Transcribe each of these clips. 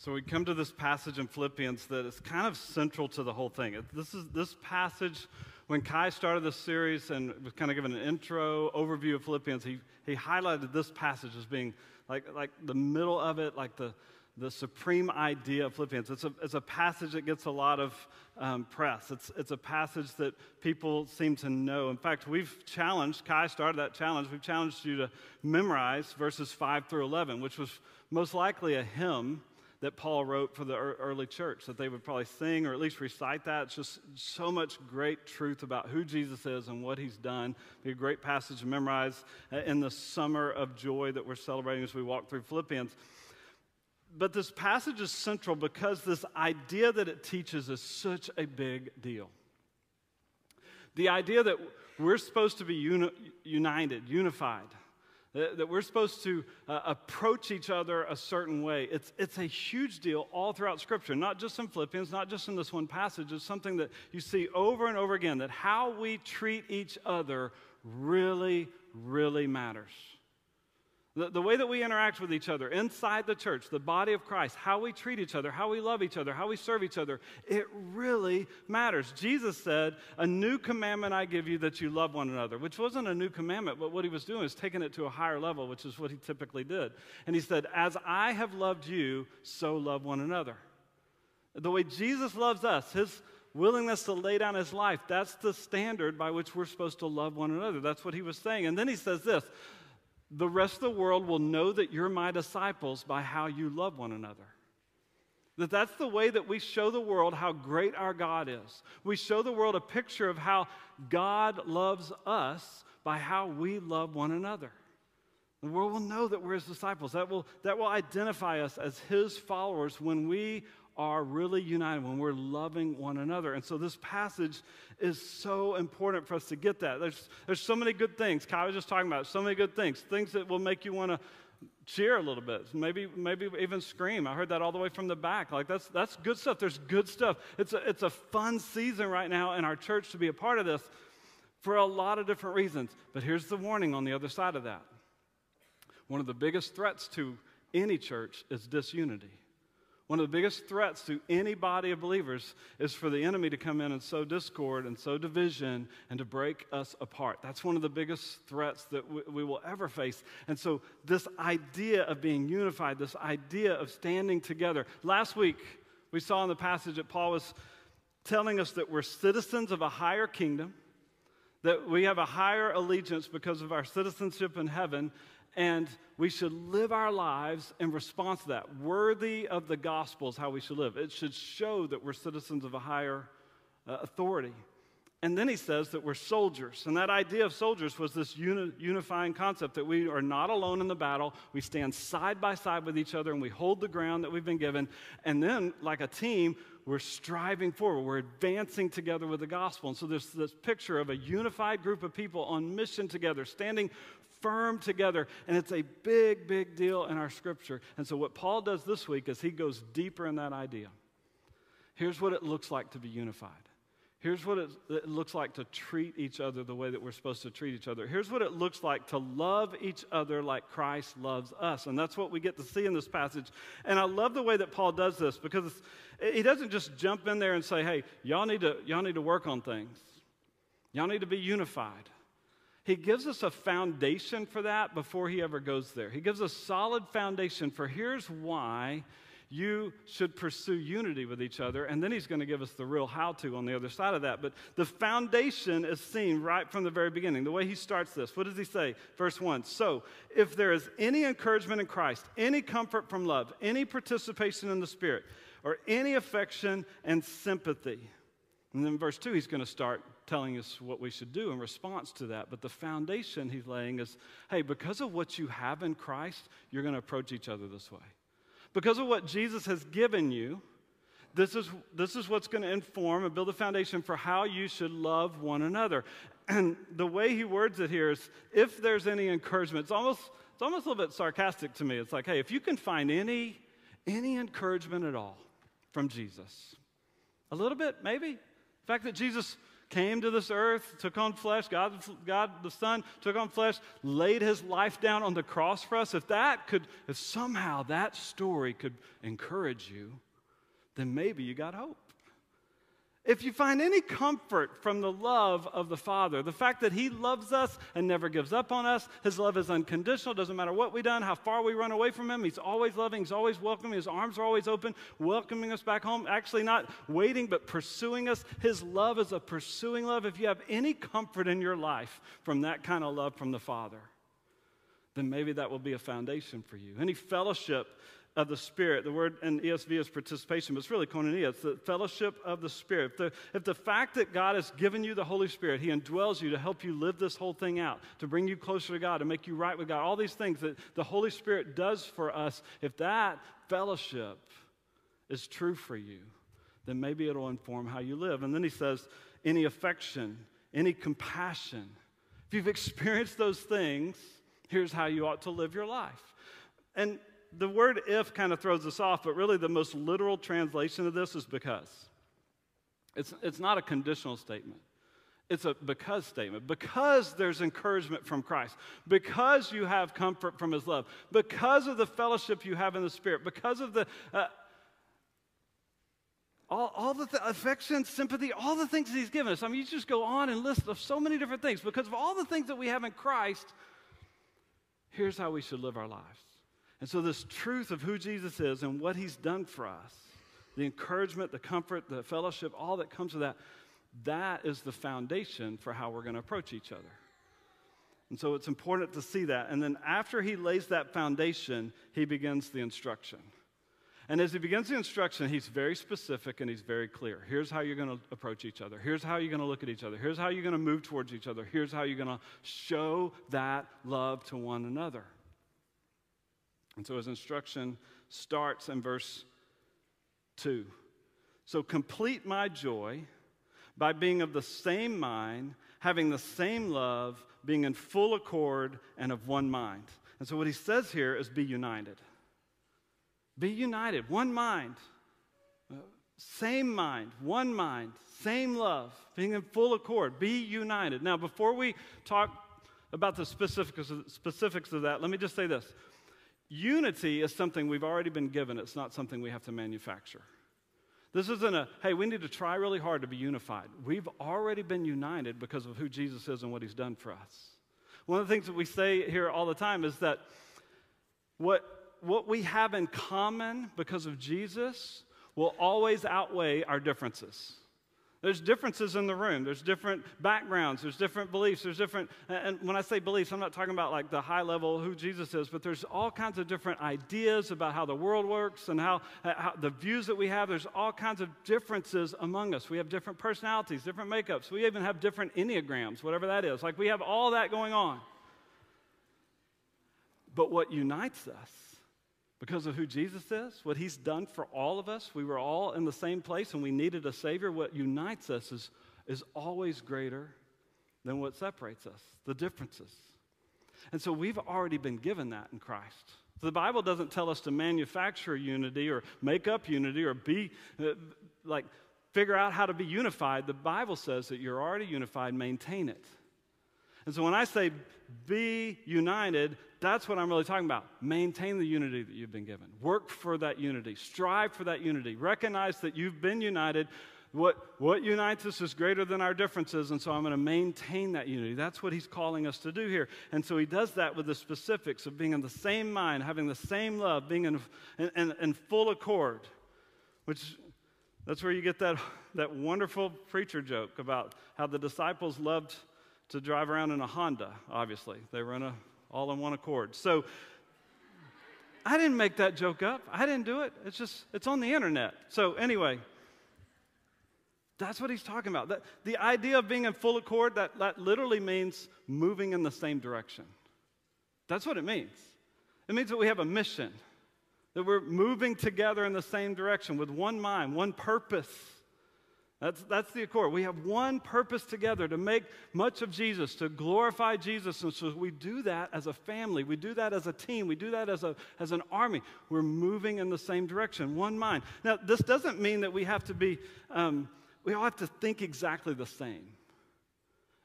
So we come to this passage in Philippians that is kind of central to the whole thing. This is this passage when Kai started this series and was kind of given an intro overview of Philippians, he, he highlighted this passage as being like, like the middle of it, like the, the supreme idea of Philippians. It's a, it's a passage that gets a lot of um, press. It's, it's a passage that people seem to know. In fact, we've challenged, Kai started that challenge, we've challenged you to memorize verses 5 through 11, which was most likely a hymn that Paul wrote for the early church, that they would probably sing or at least recite that. It's just so much great truth about who Jesus is and what he's done. Be a great passage to memorize uh, in the summer of joy that we're celebrating as we walk through Philippians. But this passage is central because this idea that it teaches is such a big deal. The idea that we're supposed to be uni- united, unified, that, we're supposed to uh, approach each other a certain way. It's, it's a huge deal all throughout Scripture, not just in Philippians, not just in this one passage. It's something that you see over and over again that how we treat each other really, really matters. The, the way that we interact with each other inside the church, the body of Christ, how we treat each other, how we love each other, how we serve each other, it really matters. Jesus said, A new commandment I give you that you love one another, which wasn't a new commandment, but what he was doing is taking it to a higher level, which is what he typically did. And he said, As I have loved you, so love one another. The way Jesus loves us, his willingness to lay down his life, that's the standard by which we're supposed to love one another. That's what he was saying. And then he says this the rest of the world will know that you're my disciples by how you love one another. That that's the way that we show the world how great our God is. We show the world a picture of how God loves us by how we love one another. The world will know that we're his disciples. That will, that will identify us as his followers when we are really united, when we're loving one another. And so this passage is so important for us to get that. There's, there's so many good things. Kai was just talking about so many good things, things that will make you want to cheer a little bit, maybe, maybe even scream. I heard that all the way from the back. Like that's, that's good stuff. There's good stuff. It's a, it's a fun season right now in our church to be a part of this for a lot of different reasons. But here's the warning on the other side of that. One of the biggest threats to any church is disunity. One of the biggest threats to any body of believers is for the enemy to come in and sow discord and sow division and to break us apart. That's one of the biggest threats that we, we will ever face. And so, this idea of being unified, this idea of standing together. Last week, we saw in the passage that Paul was telling us that we're citizens of a higher kingdom, that we have a higher allegiance because of our citizenship in heaven, and we should live our lives in response to that. Worthy of the gospel is how we should live. It should show that we're citizens of a higher uh, authority. And then he says that we're soldiers. And that idea of soldiers was this uni- unifying concept that we are not alone in the battle. We stand side by side with each other and we hold the ground that we've been given. And then, like a team, we're striving forward. We're advancing together with the gospel. And so there's this picture of a unified group of people on mission together, standing firm together. And it's a big, big deal in our scripture. And so, what Paul does this week is he goes deeper in that idea. Here's what it looks like to be unified. Here's what it, looks like to treat each other the way that we're supposed to treat each other. Here's what it looks like to love each other like Christ loves us. And that's what we get to see in this passage. And I love the way that Paul does this because he doesn't just jump in there and say, hey, y'all need to, y'all need to work on things, y'all need to be unified. He gives us a foundation for that before he ever goes there. He gives a solid foundation for here's why you should pursue unity with each other. And then he's going to give us the real how to on the other side of that. But the foundation is seen right from the very beginning. The way he starts this, what does he say? Verse 1 So, if there is any encouragement in Christ, any comfort from love, any participation in the Spirit, or any affection and sympathy. And then verse 2, he's going to start telling us what we should do in response to that. But the foundation he's laying is hey, because of what you have in Christ, you're going to approach each other this way. Because of what Jesus has given you, this is, this is what's going to inform and build a foundation for how you should love one another. And the way he words it here is if there's any encouragement, it's almost, it's almost a little bit sarcastic to me. It's like, hey, if you can find any, any encouragement at all from Jesus, a little bit, maybe. The fact that Jesus came to this earth, took on flesh, God, God the Son took on flesh, laid his life down on the cross for us, if that could, if somehow that story could encourage you, then maybe you got hope. If you find any comfort from the love of the Father, the fact that He loves us and never gives up on us, His love is unconditional, doesn't matter what we've done, how far we run away from Him, He's always loving, He's always welcoming, His arms are always open, welcoming us back home, actually not waiting, but pursuing us. His love is a pursuing love. If you have any comfort in your life from that kind of love from the Father, then maybe that will be a foundation for you. Any fellowship of the Spirit. The word in ESV is participation, but it's really koinonia. It's the fellowship of the Spirit. If the, if the fact that God has given you the Holy Spirit, He indwells you to help you live this whole thing out, to bring you closer to God, to make you right with God, all these things that the Holy Spirit does for us, if that fellowship is true for you, then maybe it'll inform how you live. And then He says, any affection, any compassion. If you've experienced those things, here's how you ought to live your life. And the word if kind of throws us off, but really the most literal translation of this is because. It's, it's not a conditional statement. It's a because statement. Because there's encouragement from Christ, because you have comfort from His love, because of the fellowship you have in the Spirit, because of the uh, all, all the th- affection, sympathy, all the things He's given us. I mean, you just go on and list of so many different things. Because of all the things that we have in Christ, here's how we should live our lives. And so, this truth of who Jesus is and what he's done for us, the encouragement, the comfort, the fellowship, all that comes with that, that is the foundation for how we're going to approach each other. And so, it's important to see that. And then, after he lays that foundation, he begins the instruction. And as he begins the instruction, he's very specific and he's very clear. Here's how you're going to approach each other. Here's how you're going to look at each other. Here's how you're going to move towards each other. Here's how you're going to show that love to one another. And so his instruction starts in verse 2. So complete my joy by being of the same mind, having the same love, being in full accord and of one mind. And so what he says here is be united. Be united, one mind, same mind, one mind, same love, being in full accord. Be united. Now, before we talk about the specifics of that, let me just say this. Unity is something we've already been given, it's not something we have to manufacture. This isn't a, hey, we need to try really hard to be unified. We've already been united because of who Jesus is and what he's done for us. One of the things that we say here all the time is that what, what we have in common because of Jesus will always outweigh our differences. There's differences in the room. There's different backgrounds. There's different beliefs. There's different, and when I say beliefs, I'm not talking about like the high level who Jesus is, but there's all kinds of different ideas about how the world works and how, uh, how the views that we have. There's all kinds of differences among us. We have different personalities, different makeups. We even have different enneagrams, whatever that is. Like we have all that going on. But what unites us because of who Jesus is, what he's done for all of us. We were all in the same place and we needed a Savior. What unites us is, is always greater than what separates us, the differences. And so we've already been given that in Christ. The Bible doesn't tell us to manufacture unity or make up unity or be uh, like figure out how to be unified. The Bible says that you're already unified, maintain it. And so when I say be united, that's what I'm really talking about. Maintain the unity that you've been given. Work for that unity. Strive for that unity. Recognize that you've been united. What, what unites us is greater than our differences, and so I'm going to maintain that unity. That's what he's calling us to do here. And so he does that with the specifics of being in the same mind, having the same love, being in, in, in, in full accord, which that's where you get that, that wonderful preacher joke about how the disciples loved to drive around in a Honda, obviously. They were in a all in one accord. So I didn't make that joke up. I didn't do it. It's just, it's on the internet. So anyway, that's what he's talking about. That, the idea of being in full accord, that, that literally means moving in the same direction. That's what it means. It means that we have a mission, that we're moving together in the same direction with one mind, one purpose. That's, that's the accord. We have one purpose together to make much of Jesus, to glorify Jesus. And so we do that as a family. We do that as a team. We do that as, a, as an army. We're moving in the same direction, one mind. Now, this doesn't mean that we have to be, um, we all have to think exactly the same.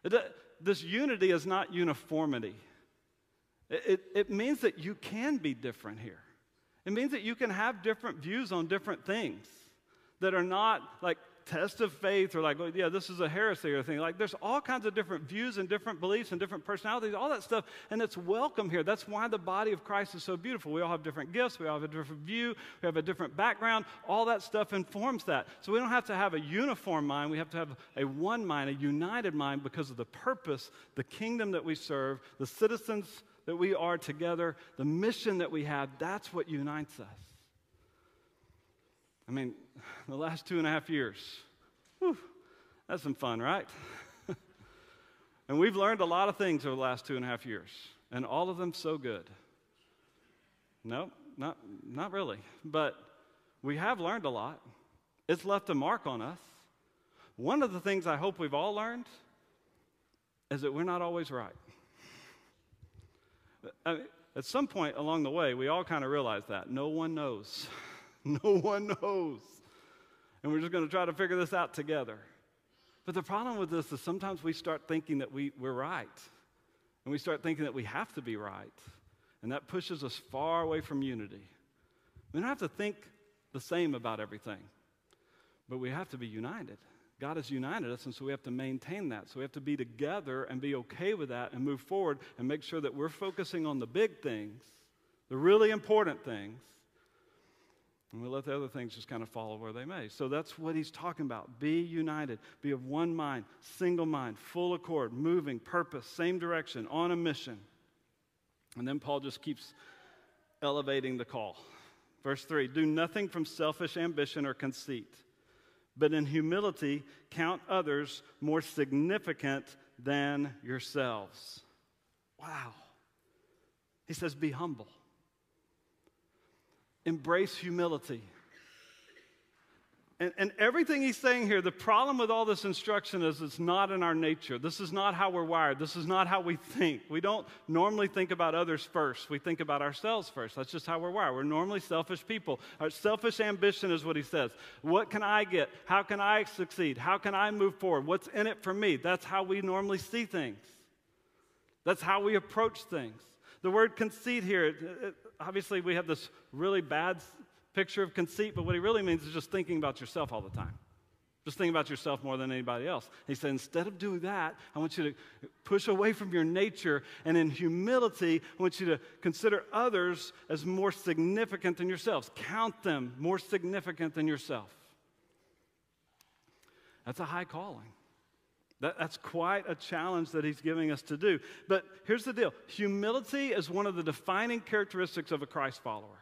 It, this unity is not uniformity. It, it, it means that you can be different here. It means that you can have different views on different things that are not like test of faith or like, well, yeah, this is a heresy or thing. Like, there's all kinds of different views and different beliefs and different personalities, all that stuff, and it's welcome here. That's why the body of Christ is so beautiful. We all have different gifts, we all have a different view, we have a different background. All that stuff informs that. So we don't have to have a uniform mind, we have to have a one mind, a united mind because of the purpose, the kingdom that we serve, the citizens that we are together, the mission that we have. That's what unites us. I mean, the last two and a half years, whew, that's some fun, right? and we've learned a lot of things over the last two and a half years, and all of them so good. No, not, not really. But we have learned a lot. It's left a mark on us. One of the things I hope we've all learned is that we're not always right. I mean, at some point along the way, we all kind of realize that. No one knows. no one knows. And we're just going to try to figure this out together. But the problem with this is sometimes we start thinking that we, we're right. And we start thinking that we have to be right. And that pushes us far away from unity. We don't have to think the same about everything, but we have to be united. God has united us, and so we have to maintain that. So we have to be together and be okay with that and move forward and make sure that we're focusing on the big things, the really important things, and we let the other things just kind of follow where they may. So that's what he's talking about. Be united, be of one mind, single mind, full accord, moving, purpose, same direction, on a mission. And then Paul just keeps elevating the call. Verse 3 Do nothing from selfish ambition or conceit, but in humility count others more significant than yourselves. Wow. He says, Be humble embrace humility. And, and, everything he's saying here, the problem with all this instruction is it's not in our nature. This is not how we're wired. This is not how we think. We don't normally think about others first. We think about ourselves first. That's just how we're wired. We're normally selfish people. Our selfish ambition is what he says. What can I get? How can I succeed? How can I move forward? What's in it for me? That's how we normally see things. That's how we approach things. The word conceit here, it, it, obviously, we have this really bad picture of conceit, but what he really means is just thinking about yourself all the time. Just think about yourself more than anybody else. He said, instead of doing that, I want you to push away from your nature, and in humility, I want you to consider others as more significant than yourselves. Count them more significant than yourself. That's a high calling. That, that's quite a challenge that he's giving us to do. But here's the deal humility is one of the defining characteristics of a Christ follower.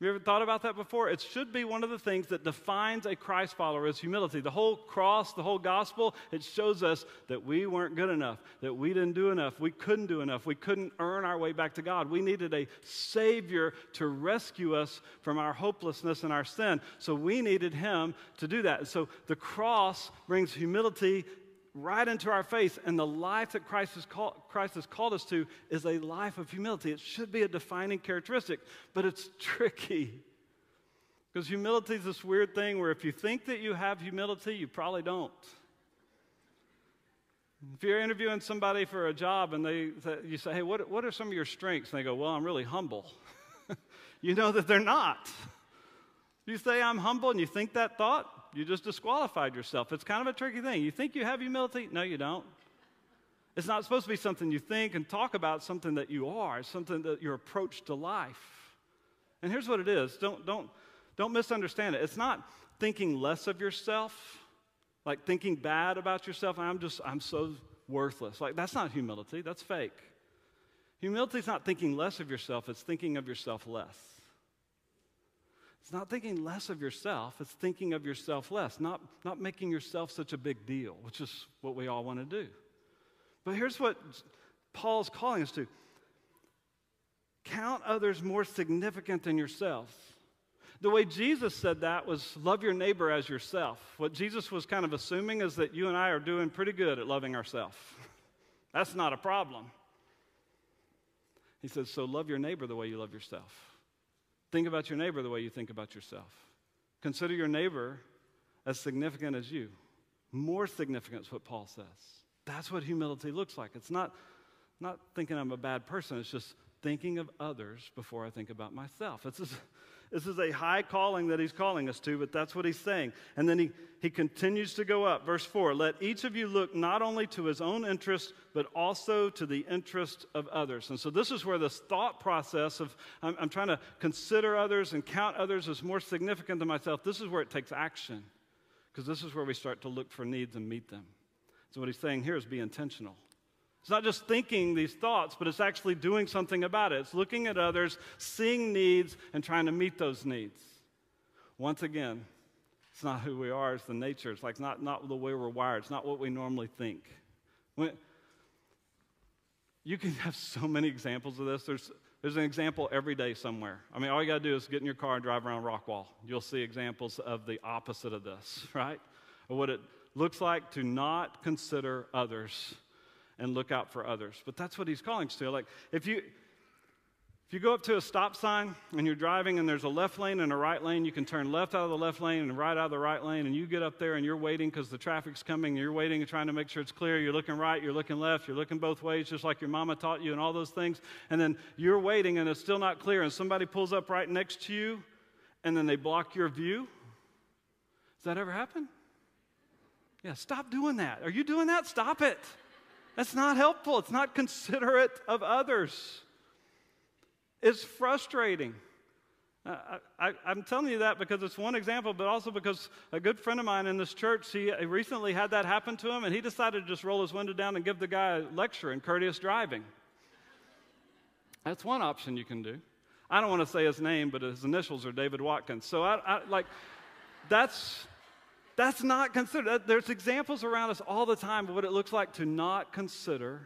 Have you ever thought about that before? It should be one of the things that defines a Christ follower is humility. The whole cross, the whole gospel, it shows us that we weren't good enough, that we didn't do enough, we couldn't do enough, we couldn't earn our way back to God. We needed a Savior to rescue us from our hopelessness and our sin. So we needed Him to do that. So the cross brings humility right into our face. And the life that Christ has, call, Christ has called us to is a life of humility. It should be a defining characteristic, but it's tricky. Because humility is this weird thing where if you think that you have humility, you probably don't. If you're interviewing somebody for a job and they, you say, hey, what, what are some of your strengths? And they go, well, I'm really humble. you know that they're not. You say, I'm humble, and you think that thought, you just disqualified yourself. It's kind of a tricky thing. You think you have humility? No, you don't. It's not supposed to be something you think and talk about, something that you are, it's something that your approach to life. And here's what it is don't, don't, don't misunderstand it. It's not thinking less of yourself, like thinking bad about yourself. I'm just, I'm so worthless. Like, that's not humility, that's fake. Humility is not thinking less of yourself, it's thinking of yourself less. It's not thinking less of yourself, it's thinking of yourself less, not, not making yourself such a big deal, which is what we all want to do. But here's what Paul's calling us to count others more significant than yourselves. The way Jesus said that was love your neighbor as yourself. What Jesus was kind of assuming is that you and I are doing pretty good at loving ourselves. That's not a problem. He says, so love your neighbor the way you love yourself. Think about your neighbor the way you think about yourself. Consider your neighbor as significant as you. More significant is what Paul says. That's what humility looks like. It's not, not thinking I'm a bad person, it's just thinking of others before I think about myself. It's just, this is a high calling that he's calling us to, but that's what he's saying. And then he, he continues to go up. Verse 4 Let each of you look not only to his own interest, but also to the interest of others. And so this is where this thought process of I'm, I'm trying to consider others and count others as more significant than myself, this is where it takes action. Because this is where we start to look for needs and meet them. So what he's saying here is be intentional. It's not just thinking these thoughts, but it's actually doing something about it. It's looking at others, seeing needs, and trying to meet those needs. Once again, it's not who we are, it's the nature. It's like not, not the way we're wired, it's not what we normally think. When, you can have so many examples of this. There's, there's an example every day somewhere. I mean, all you got to do is get in your car and drive around Rockwall. You'll see examples of the opposite of this, right? Or what it looks like to not consider others and look out for others. But that's what he's calling still. Like if you if you go up to a stop sign and you're driving and there's a left lane and a right lane, you can turn left out of the left lane and right out of the right lane, and you get up there and you're waiting because the traffic's coming, you're waiting and trying to make sure it's clear. You're looking right, you're looking left, you're looking both ways, just like your mama taught you, and all those things. And then you're waiting and it's still not clear, and somebody pulls up right next to you, and then they block your view. Does that ever happen? Yeah, stop doing that. Are you doing that? Stop it. That's not helpful. It's not considerate of others. It's frustrating. Uh, I, am telling you that because it's one example, but also because a good friend of mine in this church, he uh, recently had that happen to him, and he decided to just roll his window down and give the guy a lecture in courteous driving. That's one option you can do. I don't want to say his name, but his initials are David Watkins. So I, I like, that's that's not considered. There's examples around us all the time of what it looks like to not consider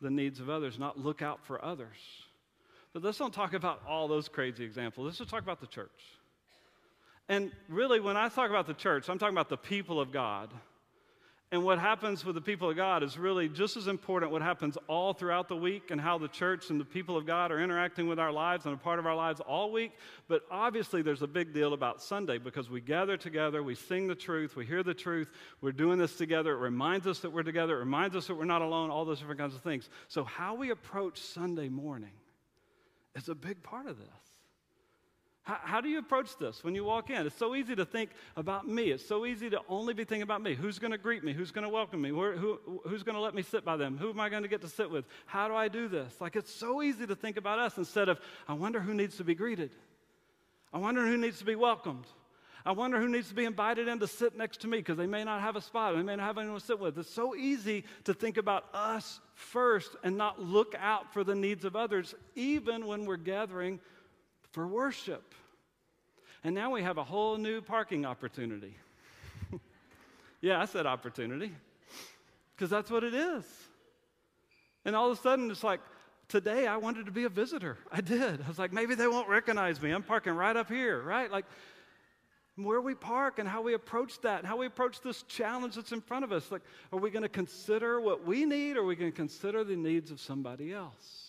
the needs of others, not look out for others. But let's don't talk about all those crazy examples. Let's just talk about the church. And really, when I talk about the church, I'm talking about the people of God and what happens with the people of God is really just as important what happens all throughout the week and how the church and the people of God are interacting with our lives and a part of our lives all week. But obviously, there's a big deal about Sunday because we gather together, we sing the truth, we hear the truth, we're doing this together. It reminds us that we're together, it reminds us that we're not alone, all those different kinds of things. So, how we approach Sunday morning is a big part of this. How, how, do you approach this when you walk in? It's so easy to think about me. It's so easy to only be thinking about me. Who's going to greet me? Who's going to welcome me? Where, who, who's going to let me sit by them? Who am I going to get to sit with? How do I do this? Like, it's so easy to think about us instead of, I wonder who needs to be greeted. I wonder who needs to be welcomed. I wonder who needs to be invited in to sit next to me because they may not have a spot. They may not have anyone to sit with. It's so easy to think about us first and not look out for the needs of others, even when we're gathering for worship. And now we have a whole new parking opportunity. yeah, I said opportunity because that's what it is. And all of a sudden, it's like, today I wanted to be a visitor. I did. I was like, maybe they won't recognize me. I'm parking right up here, right? Like, where we park and how we approach that, and how we approach this challenge that's in front of us. Like, are we going to consider what we need, or are we going to consider the needs of somebody else?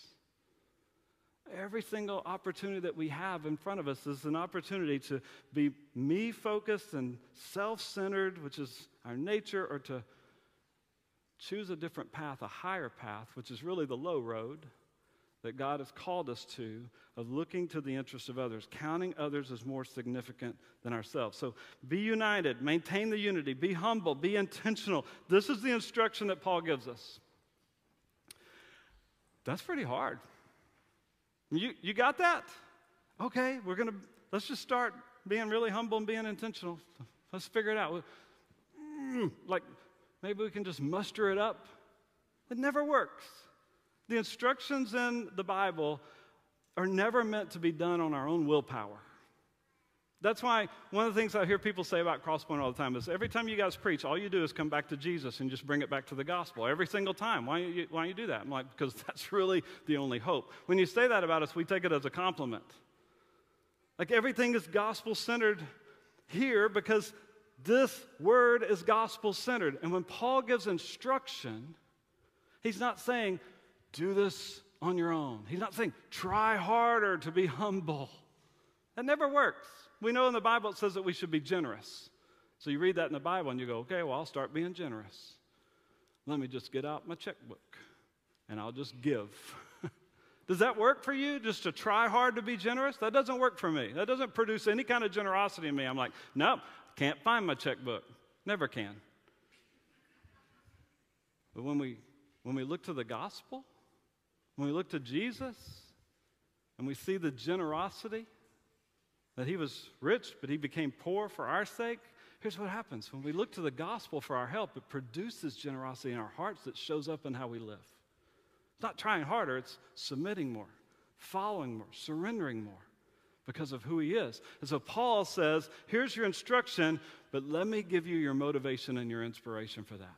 Every single opportunity that we have in front of us is an opportunity to be me focused and self centered, which is our nature, or to choose a different path, a higher path, which is really the low road that God has called us to, of looking to the interests of others, counting others as more significant than ourselves. So be united, maintain the unity, be humble, be intentional. This is the instruction that Paul gives us. That's pretty hard. You, you got that? Okay, we're going to, let's just start being really humble and being intentional. Let's figure it out. Mm, like, maybe we can just muster it up. It never works. The instructions in the Bible are never meant to be done on our own willpower. That's why one of the things I hear people say about Crosspoint all the time is every time you guys preach, all you do is come back to Jesus and just bring it back to the gospel every single time. Why don't you, why don't you do that? I'm like, because that's really the only hope. When you say that about us, we take it as a compliment. Like everything is gospel centered here because this word is gospel centered. And when Paul gives instruction, he's not saying, do this on your own. He's not saying, try harder to be humble. That never works. We know in the Bible it says that we should be generous. So you read that in the Bible and you go, okay, well, I'll start being generous. let me just get out my checkbook and I'll just give. Does that work for you? Just to try hard to be generous? That doesn't work for me. That doesn't produce any kind of generosity in me. I'm like, nope, can't find my checkbook. Never can. But when we when we look to the gospel, when we look to Jesus, and we see the generosity that he was rich, but he became poor for our sake, here's what happens. When we look to the gospel for our help, it produces generosity in our hearts that shows up in how we live. It's not trying harder, it's submitting more, following more, surrendering more because of who he is. And so Paul says, here's your instruction, but let me give you your motivation and your inspiration for that.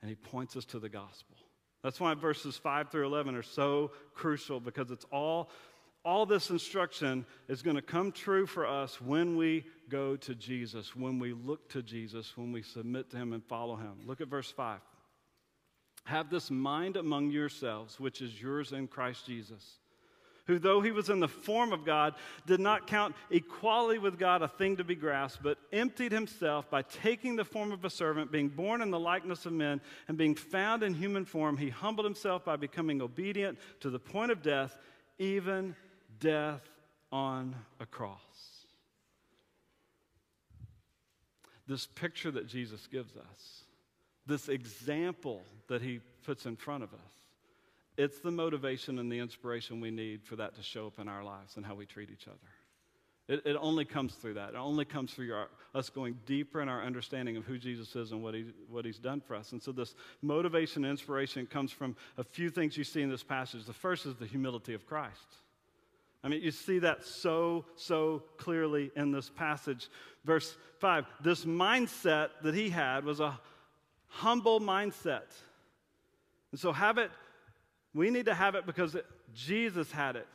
And he points us to the gospel. That's why verses 5 through 11 are so crucial because it's all all this instruction is going to come true for us when we go to Jesus, when we look to Jesus, when we submit to him and follow him. Look at verse 5. Have this mind among yourselves, which is yours in Christ Jesus who, though he was in the form of God, did not count equality with God a thing to be grasped, but emptied himself by taking the form of a servant, being born in the likeness of men, and being found in human form, he humbled himself by becoming obedient to the point of death, even death on a cross. This picture that Jesus gives us, this example that he puts in front of us, it's the motivation and the inspiration we need for that to show up in our lives and how we treat each other. It, it only comes through that. It only comes through us going deeper in our understanding of who Jesus is and what, he, what he's done for us. And so, this motivation and inspiration comes from a few things you see in this passage. The first is the humility of Christ. I mean, you see that so, so clearly in this passage. Verse 5 this mindset that he had was a humble mindset. And so, have it we need to have it because Jesus had it.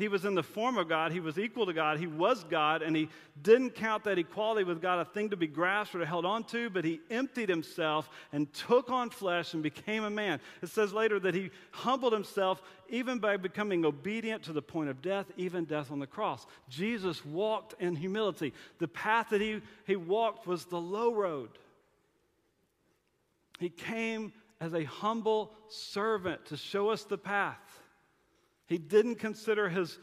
He was in the form of God. He was equal to God. He was God, and he didn't count that equality with God a thing to be grasped or held on to, but he emptied himself and took on flesh and became a man. It says later that he humbled himself even by becoming obedient to the point of death, even death on the cross. Jesus walked in humility. The path that he, he walked was the low road. He came as a humble servant to show us the path. He didn't consider his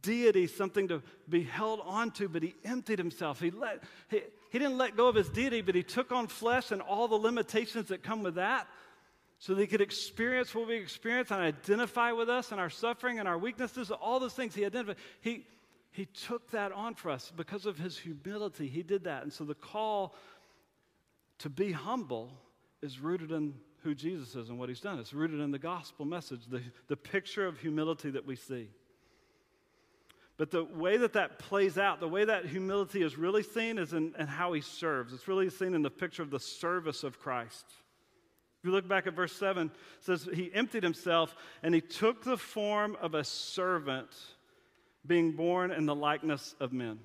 deity something to be held onto, but he emptied himself. He, let, he, he didn't let go of his deity, but he took on flesh and all the limitations that come with that so that he could experience what we experience and identify with us and our suffering and our weaknesses, all those things he identified. He, he took that on for us because of his humility. He did that. And so the call to be humble is rooted in who Jesus is and what he's done. It's rooted in the gospel message, the, the picture of humility that we see. But the way that that plays out, the way that humility is really seen is in, in how he serves. It's really seen in the picture of the service of Christ. If you look back at verse 7, it says, He emptied himself and he took the form of a servant, being born in the likeness of men.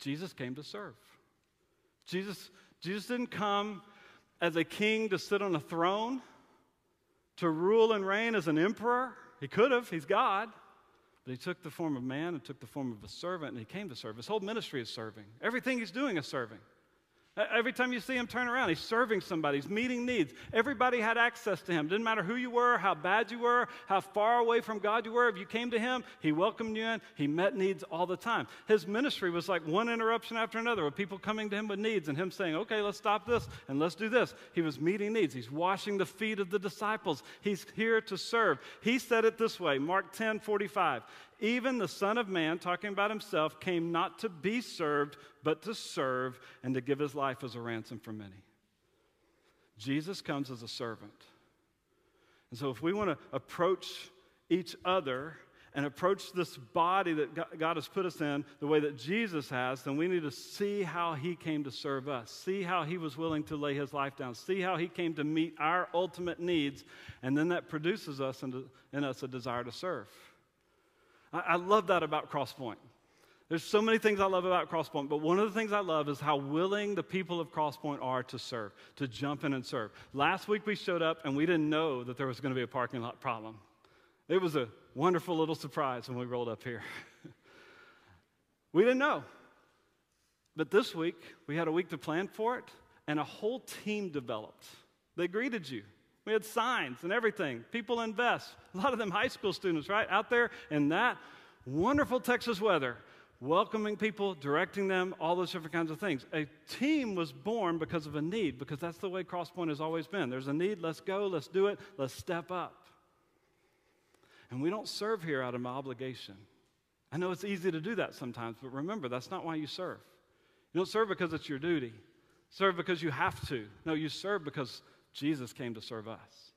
Jesus came to serve. Jesus, Jesus didn't come as a king to sit on a throne, to rule and reign as an emperor. He could have, he's God. But he took the form of man and took the form of a servant, and he came to serve. His whole ministry is serving. Everything he's doing is serving. Every time you see him turn around, he's serving somebody, he's meeting needs. Everybody had access to him. Didn't matter who you were, how bad you were, how far away from God you were. If you came to him, he welcomed you in. He met needs all the time. His ministry was like one interruption after another of people coming to him with needs and him saying, okay, let's stop this and let's do this. He was meeting needs. He's washing the feet of the disciples. He's here to serve. He said it this way Mark 10 45. Even the Son of Man, talking about himself, came not to be served, but to serve and to give his life as a ransom for many. Jesus comes as a servant. And so, if we want to approach each other and approach this body that God has put us in the way that Jesus has, then we need to see how he came to serve us, see how he was willing to lay his life down, see how he came to meet our ultimate needs, and then that produces us in, in us a desire to serve. I, I love that about Crosspoint. There's so many things I love about Crosspoint, but one of the things I love is how willing the people of Crosspoint are to serve, to jump in and serve. Last week we showed up and we didn't know that there was going to be a parking lot problem. It was a wonderful little surprise when we rolled up here. we didn't know. But this week we had a week to plan for it, and a whole team developed They greeted you. We had signs and everything. People invest. A lot of them high school students, right? Out there in that wonderful Texas weather, welcoming people, directing them, all those different kinds of things. A team was born because of a need, because that's the way Crosspoint has always been. There's a need, let's go, let's do it, let's step up. And we don't serve here out of my obligation. I know it's easy to do that sometimes, but remember, that's not why you serve. You don't serve because it's your duty, serve because you have to. No, you serve because Jesus came to serve us.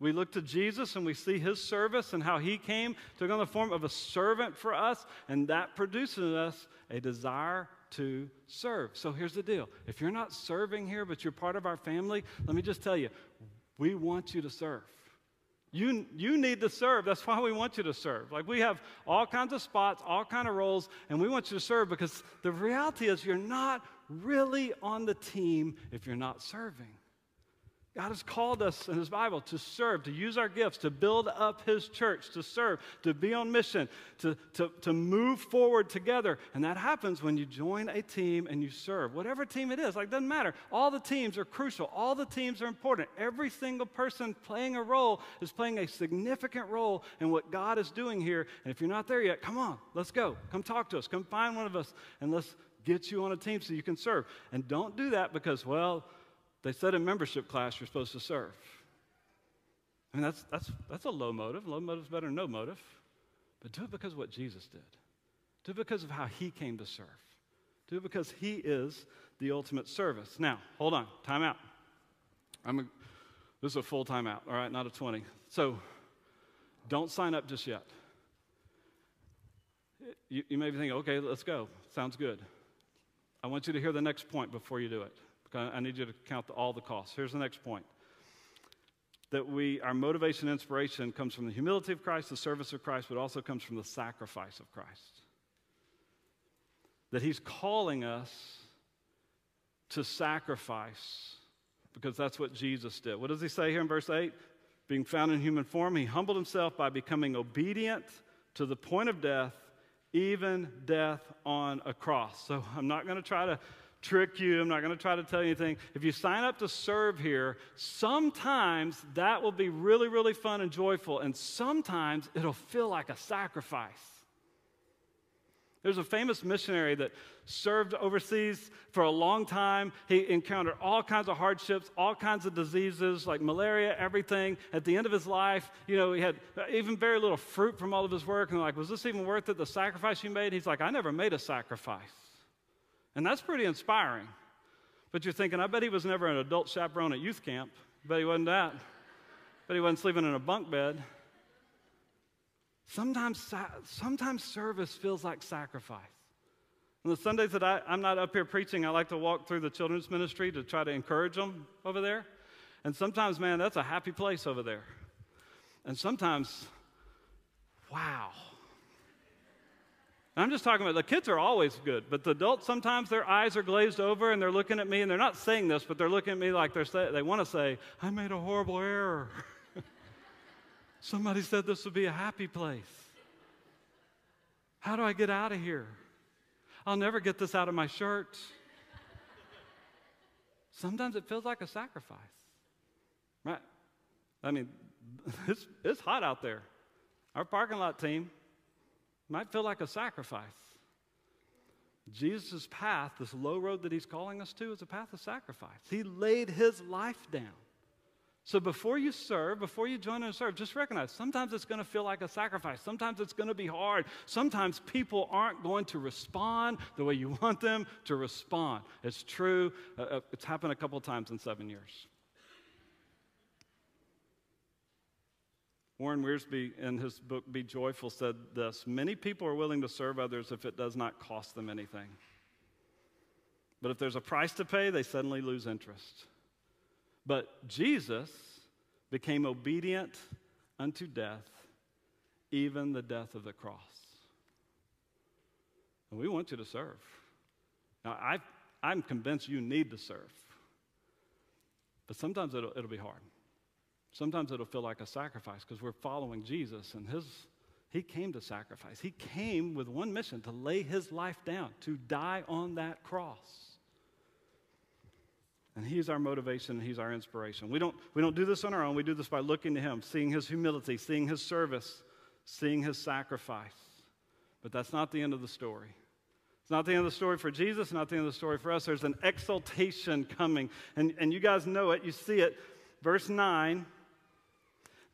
We look to Jesus and we see his service and how he came, took on the form of a servant for us, and that produces in us a desire to serve. So here's the deal if you're not serving here, but you're part of our family, let me just tell you, we want you to serve. You, you need to serve. That's why we want you to serve. Like we have all kinds of spots, all kind of roles, and we want you to serve because the reality is you're not really on the team if you're not serving. God has called us in His Bible to serve, to use our gifts, to build up His church, to serve, to be on mission, to, to, to move forward together. And that happens when you join a team and you serve. Whatever team it is, like, doesn't matter. All the teams are crucial, all the teams are important. Every single person playing a role is playing a significant role in what God is doing here. And if you're not there yet, come on, let's go. Come talk to us. Come find one of us and let's get you on a team so you can serve. And don't do that because, well, they said in membership class you're supposed to serve. I mean, that's, that's, that's a low motive. Low motive is better than no motive. But do it because of what Jesus did. Do it because of how he came to serve. Do it because he is the ultimate service. Now, hold on, time out. I'm a, this is a full time out, all right, not a 20. So don't sign up just yet. You, you may be thinking, okay, let's go. Sounds good. I want you to hear the next point before you do it. I need you to count all the costs. Here's the next point that we, our motivation and inspiration comes from the humility of Christ, the service of Christ, but also comes from the sacrifice of Christ. That He's calling us to sacrifice because that's what Jesus did. What does He say here in verse 8? Being found in human form, He humbled Himself by becoming obedient to the point of death, even death on a cross. So I'm not going to try to trick you. I'm not going to try to tell you anything. If you sign up to serve here, sometimes that will be really, really fun and joyful, and sometimes it'll feel like a sacrifice. There's a famous missionary that served overseas for a long time. He encountered all kinds of hardships, all kinds of diseases like malaria, everything. At the end of his life, you know, he had even very little fruit from all of his work. And like, was this even worth it, the sacrifice you made? He's like, I never made a sacrifice. And that's pretty inspiring. But you're thinking, I bet he was never an adult chaperone at youth camp. Bet he wasn't that. But he wasn't sleeping in a bunk bed. Sometimes, sometimes service feels like sacrifice. On the Sundays that I, I'm not up here preaching, I like to walk through the children's ministry to try to encourage them over there. And sometimes, man, that's a happy place over there. And sometimes, wow, I'm just talking about the kids are always good, but the adults sometimes their eyes are glazed over and they're looking at me and they're not saying this, but they're looking at me like they're say, they want to say, "I made a horrible error." Somebody said this would be a happy place. How do I get out of here? I'll never get this out of my shirt. Sometimes it feels like a sacrifice. Right? I mean, it's, it's hot out there. Our parking lot team, might feel like a sacrifice. Jesus' path, this low road that he's calling us to, is a path of sacrifice. He laid his life down. So before you serve, before you join and serve, just recognize sometimes it's going to feel like a sacrifice. Sometimes it's going to be hard. Sometimes people aren't going to respond the way you want them to respond. It's true. Uh, uh it's happened a couple times in seven years. Warren Wiersbe, in his book Be Joyful, said this Many people are willing to serve others if it does not cost them anything. But if there's a price to pay, they suddenly lose interest. But Jesus became obedient unto death, even the death of the cross. And we want you to serve. Now, I, I'm convinced you need to serve, but sometimes it'll, it'll be hard. Sometimes it'll feel like a sacrifice because we're following Jesus and his he came to sacrifice. He came with one mission to lay his life down, to die on that cross. And He's our motivation, He's our inspiration. We don't, we don't do this on our own, we do this by looking to Him, seeing His humility, seeing His service, seeing His sacrifice. But that's not the end of the story. It's not the end of the story for Jesus, not the end of the story for us. There's an exaltation coming. And, and you guys know it, you see it. Verse 9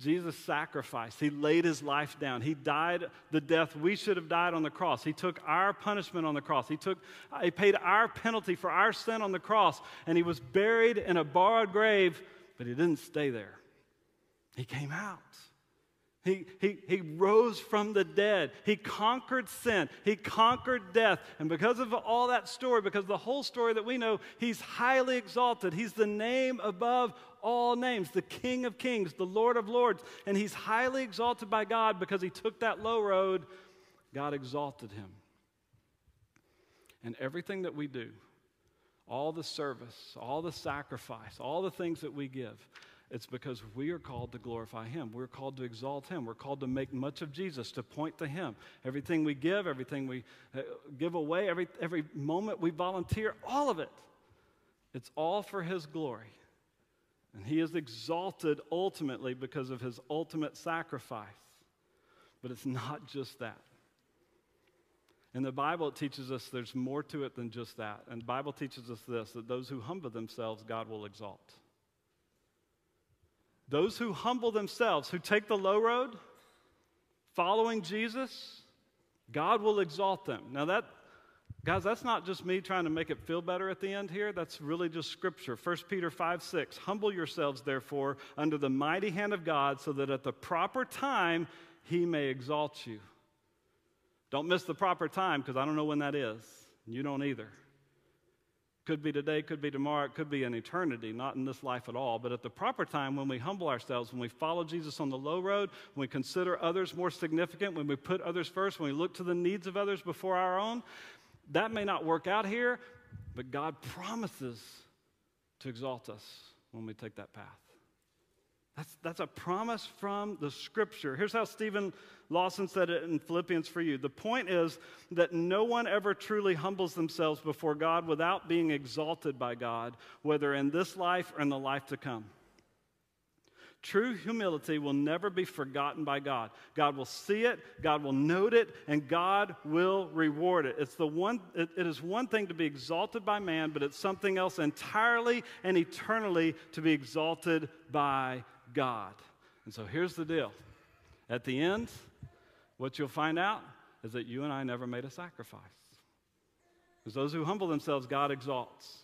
Jesus sacrificed. He laid his life down. He died the death we should have died on the cross. He took our punishment on the cross. He took he paid our penalty for our sin on the cross and he was buried in a borrowed grave, but he didn't stay there. He came out. He, he, he rose from the dead. He conquered sin. He conquered death. And because of all that story, because of the whole story that we know, he's highly exalted. He's the name above all names, the King of kings, the Lord of lords. And he's highly exalted by God because he took that low road. God exalted him. And everything that we do, all the service, all the sacrifice, all the things that we give, it's because we are called to glorify Him. We're called to exalt Him. We're called to make much of Jesus, to point to Him. Everything we give, everything we uh, give away, every, every moment we volunteer, all of it, it's all for His glory. And He is exalted ultimately because of His ultimate sacrifice. But it's not just that. In the Bible, it teaches us there's more to it than just that. And the Bible teaches us this that those who humble themselves, God will exalt. Those who humble themselves, who take the low road, following Jesus, God will exalt them. Now, that, guys, that's not just me trying to make it feel better at the end here. That's really just scripture. 1 Peter 5 6. Humble yourselves, therefore, under the mighty hand of God, so that at the proper time he may exalt you. Don't miss the proper time because I don't know when that is. You don't either. Could be today, could be tomorrow, it could be an eternity, not in this life at all. But at the proper time, when we humble ourselves, when we follow Jesus on the low road, when we consider others more significant, when we put others first, when we look to the needs of others before our own, that may not work out here, but God promises to exalt us when we take that path. That's, that's a promise from the scripture. Here's how Steven Lawson said it in Philippians for you. The point is that no one ever truly humbles themselves before God without being exalted by God, whether in this life or in the life to come. True humility will never be forgotten by God. God will see it, God will note it, and God will reward it. It's the one, it, it is one thing to be exalted by man, but it's something else entirely and eternally to be exalted by God. And so here's the deal at the end, what you'll find out is that you and I never made a sacrifice. Because those who humble themselves, God exalts.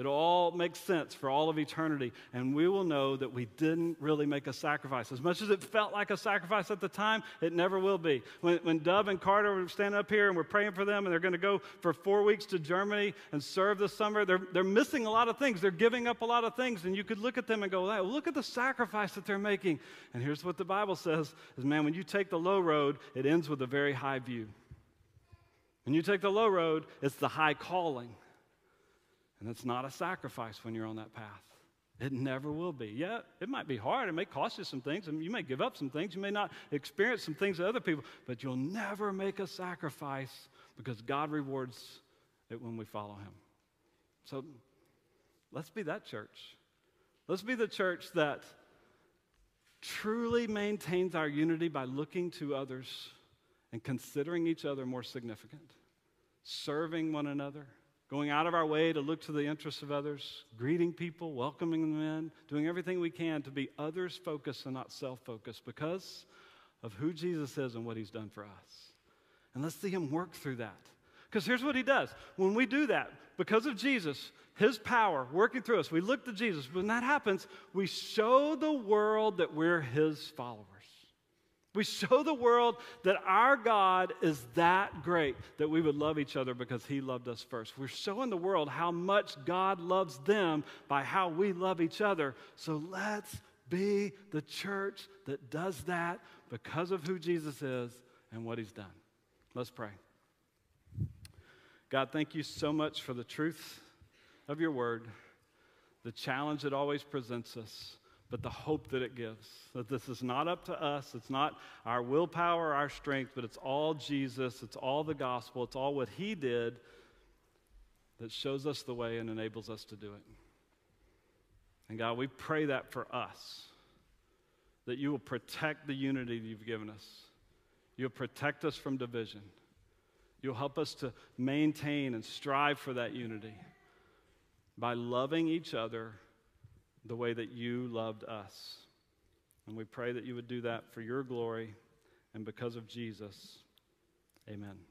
It'll all make sense for all of eternity, and we will know that we didn't really make a sacrifice. As much as it felt like a sacrifice at the time, it never will be. When, when Dove and Carter were standing up here and we're praying for them, and they're going to go for four weeks to Germany and serve this summer, they're, they're missing a lot of things. They're giving up a lot of things, and you could look at them and go, look at the sacrifice that they're making. And here's what the Bible says is, man, when you take the low road, it ends with a very high view. When you take the low road, it's the high calling. And it's not a sacrifice when you're on that path. It never will be. Yeah, it might be hard. It may cost you some things, and you may give up some things. You may not experience some things that other people, but you'll never make a sacrifice because God rewards it when we follow Him. So let's be that church. Let's be the church that truly maintains our unity by looking to others and considering each other more significant, serving one another going out of our way to look to the interests of others, greeting people, welcoming them in, doing everything we can to be others focused and not self focused because of who Jesus is and what he's done for us. And let's see him work through that. Because here's what he does when we do that, because of Jesus, his power working through us, we look to Jesus. When that happens, we show the world that we're his followers. We show the world that our God is that great that we would love each other because He loved us first. We're showing the world how much God loves them by how we love each other. So let's be the church that does that because of who Jesus is and what He's done. Let's pray. God, thank you so much for the truth of your word, the challenge it always presents us, but the hope that it gives. That this is not up to us, it's not our willpower, our strength, but it's all Jesus, it's all the gospel, it's all what He did that shows us the way and enables us to do it. And God, we pray that for us, that you will protect the unity that you've given us. You'll protect us from division. You'll help us to maintain and strive for that unity by loving each other the way that you loved us. And we pray that you would do that for your glory and because of Jesus. Amen.